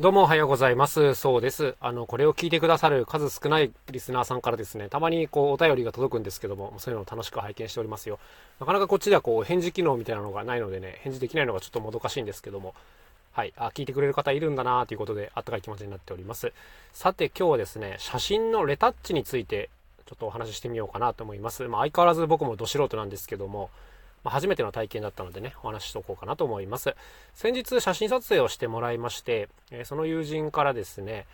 どうもおはようございます。そうです。あの、これを聞いてくださる数少ないリスナーさんからですね、たまにこうお便りが届くんですけども、そういうのを楽しく拝見しておりますよ。なかなかこっちではこう返事機能みたいなのがないのでね、返事できないのがちょっともどかしいんですけども、はい、あ、聞いてくれる方いるんだなということで、あったかい気持ちになっております。さて今日はですね、写真のレタッチについて、ちょっとお話ししてみようかなと思います。まあ、相変わらず僕もど素人なんですけども、まあ、初めての体験だったのでね、お話ししておこうかなと思います。先日写真撮影をしてもらいまして、えその友人からですね、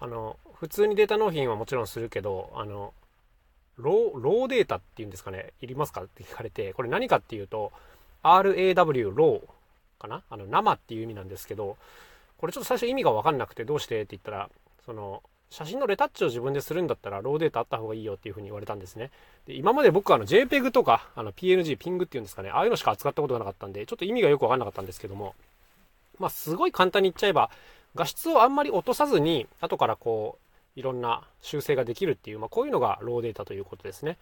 あの、普通にデータ納品はもちろんするけど、あの、ロー、ローデータっていうんですかね、いりますかって聞かれて、これ何かっていうと、RAW ローかな？あの、生っていう意味なんですけど、これちょっと最初意味がわかんなくてどうして？って言ったら、その、写真のレタッチを自分でするんだったらローデータあった方がいいよっていう風に言われたんですね。で今まで僕はあの JPEG とかあの PNG、ピングっていうんですかね、ああいうのしか扱ったことがなかったんで、ちょっと意味がよくわかんなかったんですけども、まあすごい簡単に言っちゃえば、画質をあんまり落とさずに、後からこう、いろんな修正ができるっていう、まあこういうのがローデータということですね。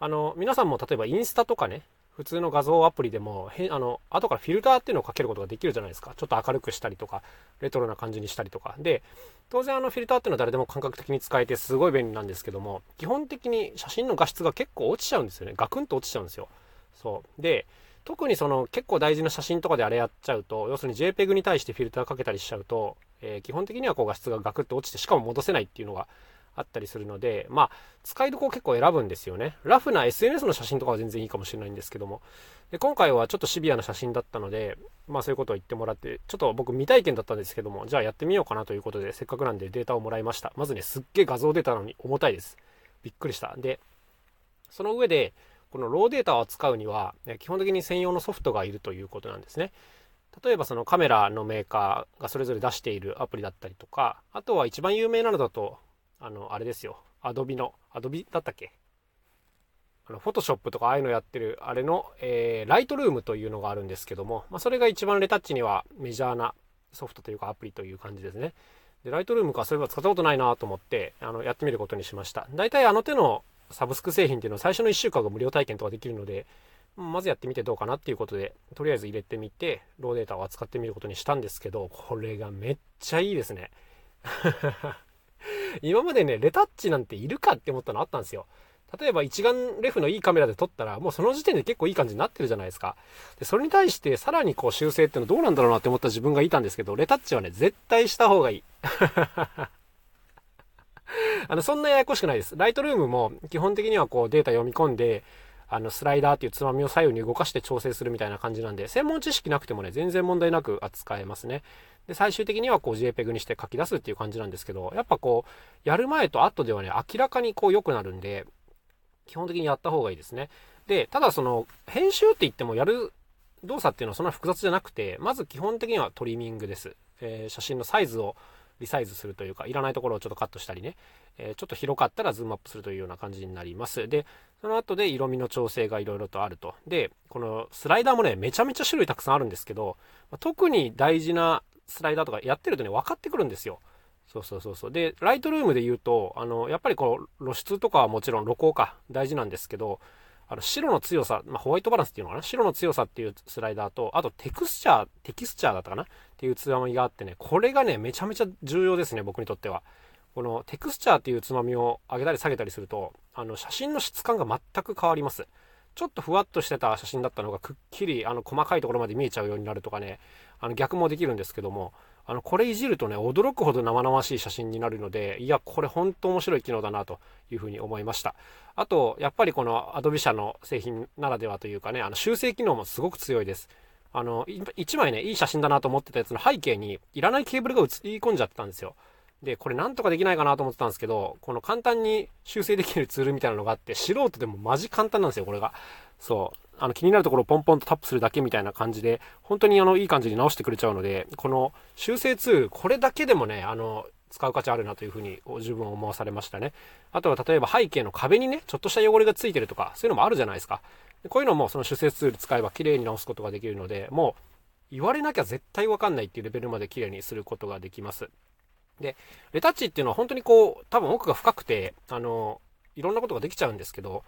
あの、皆さんも例えばインスタとかね、普通の画像アプリでも、へあの、後からフィルターっていうのをかけることができるじゃないですか。ちょっと明るくしたりとか、レトロな感じにしたりとか。で、当然あのフィルターっていうのは誰でも感覚的に使えてすごい便利なんですけども、基本的に写真の画質が結構落ちちゃうんですよね。ガクンと落ちちゃうんですよ。そう。で、特にその結構大事な写真とかであれやっちゃうと、要するに JPEG に対してフィルターかけたりしちゃうと、えー、基本的にはこう画質がガクッと落ちて、しかも戻せないっていうのがあったりするので、まあ、使いどころ結構選ぶんですよね。ラフな SNS の写真とかは全然いいかもしれないんですけども。で、今回はちょっとシビアな写真だったので、まあそういうことを言ってもらって、ちょっと僕未体験だったんですけども、じゃあやってみようかなということで、せっかくなんでデータをもらいました。まずね、すっげえ画像データのに重たいです。びっくりした。で、その上で、このローデータを扱うには、基本的に専用のソフトがいるということなんですね。例えばそのカメラのメーカーがそれぞれ出しているアプリだったりとか、あとは一番有名なのだと、あの、あれですよ。アドビの、アドビだったっけ？あの、フォトショップとかああいうのやってる、あれの、えー、ライトルームというのがあるんですけども、まあ、それが一番レタッチにはメジャーなソフトというかアプリという感じですね。で、ライトルームかそういえば使ったことないなと思って、あの、やってみることにしました。大体あの手のサブスク製品っていうのは最初の1週間が無料体験とかできるので、まずやってみてどうかなっていうことで、とりあえず入れてみて、ローデータを扱ってみることにしたんですけど、これがめっちゃいいですね。今までね、レタッチなんているかって思ったのあったんですよ。例えば一眼レフのいいカメラで撮ったら、もうその時点で結構いい感じになってるじゃないですか。で、それに対してさらにこう修正っていうのどうなんだろうなって思った自分がいたんですけど、レタッチはね、絶対した方がいい。あの、そんなややこしくないです。ライトルームも基本的にはこうデータ読み込んで、あの、スライダーっていうつまみを左右に動かして調整するみたいな感じなんで、専門知識なくてもね、全然問題なく扱えますね。で、最終的にはこう JPEG にして書き出すっていう感じなんですけど、やっぱこう、やる前と後ではね、明らかにこう良くなるんで、基本的にやった方がいいですね。で、ただその、編集って言ってもやる動作っていうのはそんな複雑じゃなくて、まず基本的にはトリミングです。えー、写真のサイズをリサイズするというか、いらないところをちょっとカットしたりね、えー、ちょっと広かったらズームアップするというような感じになります。で、その後で色味の調整がいろいろとあると。で、このスライダーもね、めちゃめちゃ種類たくさんあるんですけど、特に大事なスライダーとかやってるとね、分かってくるんですよ。そうそうそうそう。で、ライトルームで言うと、あの、やっぱりこう、露出とかはもちろん露光か、大事なんですけど、あの、白の強さ、まあ、ホワイトバランスっていうのかな？白の強さっていうスライダーと、あとテクスチャー、テキスチャーだったかな？っていうつまみがあってね、これがね、めちゃめちゃ重要ですね、僕にとっては。このテクスチャーっていうつまみを上げたり下げたりすると、あの、写真の質感が全く変わります。ちょっとふわっとしてた写真だったのがくっきりあの細かいところまで見えちゃうようになるとかね、あの逆もできるんですけども、あの、これいじるとね、驚くほど生々しい写真になるので、いや、これ本当面白い機能だなというふうに思いました。あと、やっぱりこの Adobe 社の製品ならではというかね、あの、修正機能もすごく強いです。あの、1枚ね、いい写真だなと思ってたやつの背景に、いらないケーブルが映り込んじゃってたんですよ。で、これなんとかできないかなと思ってたんですけど、この簡単に修正できるツールみたいなのがあって、素人でもマジ簡単なんですよ、これが。そう。あの気になるところをポンポンとタップするだけみたいな感じで、本当にあのいい感じに直してくれちゃうので、この修正ツール、これだけでもね、あの、使う価値あるなというふうに十分思わされましたね。あとは例えば背景の壁にね、ちょっとした汚れがついてるとか、そういうのもあるじゃないですか。こういうのもその修正ツール使えば綺麗に直すことができるので、もう言われなきゃ絶対わかんないっていうレベルまで綺麗にすることができます。で、レタッチっていうのは本当にこう、多分奥が深くて、あの、いろんなことができちゃうんですけど、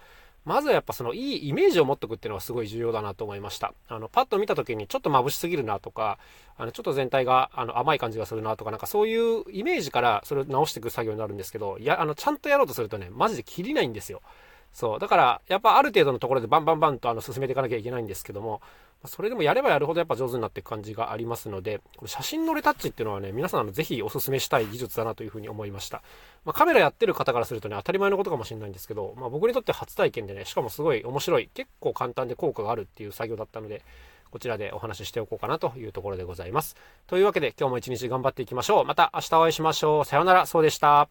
まずはやっぱそのいいイメージを持っておくっていうのがすごい重要だなと思いました。あの、パッと見た時にちょっと眩しすぎるなとか、あの、ちょっと全体があの甘い感じがするなとか、なんかそういうイメージからそれを直していく作業になるんですけど、いや、あの、ちゃんとやろうとするとね、マジで切りないんですよ。そう。だから、やっぱある程度のところでバンバンバンとあの進めていかなきゃいけないんですけども、それでもやればやるほどやっぱ上手になっていく感じがありますので、これ写真のレタッチっていうのはね、皆さんあのぜひお勧めしたい技術だなというふうに思いました。まあ、カメラやってる方からするとね、当たり前のことかもしれないんですけど、まあ、僕にとって初体験でね、しかもすごい面白い、結構簡単で効果があるっていう作業だったので、こちらでお話ししておこうかなというところでございます。というわけで今日も一日頑張っていきましょう。また明日お会いしましょう。さようなら、そうでした。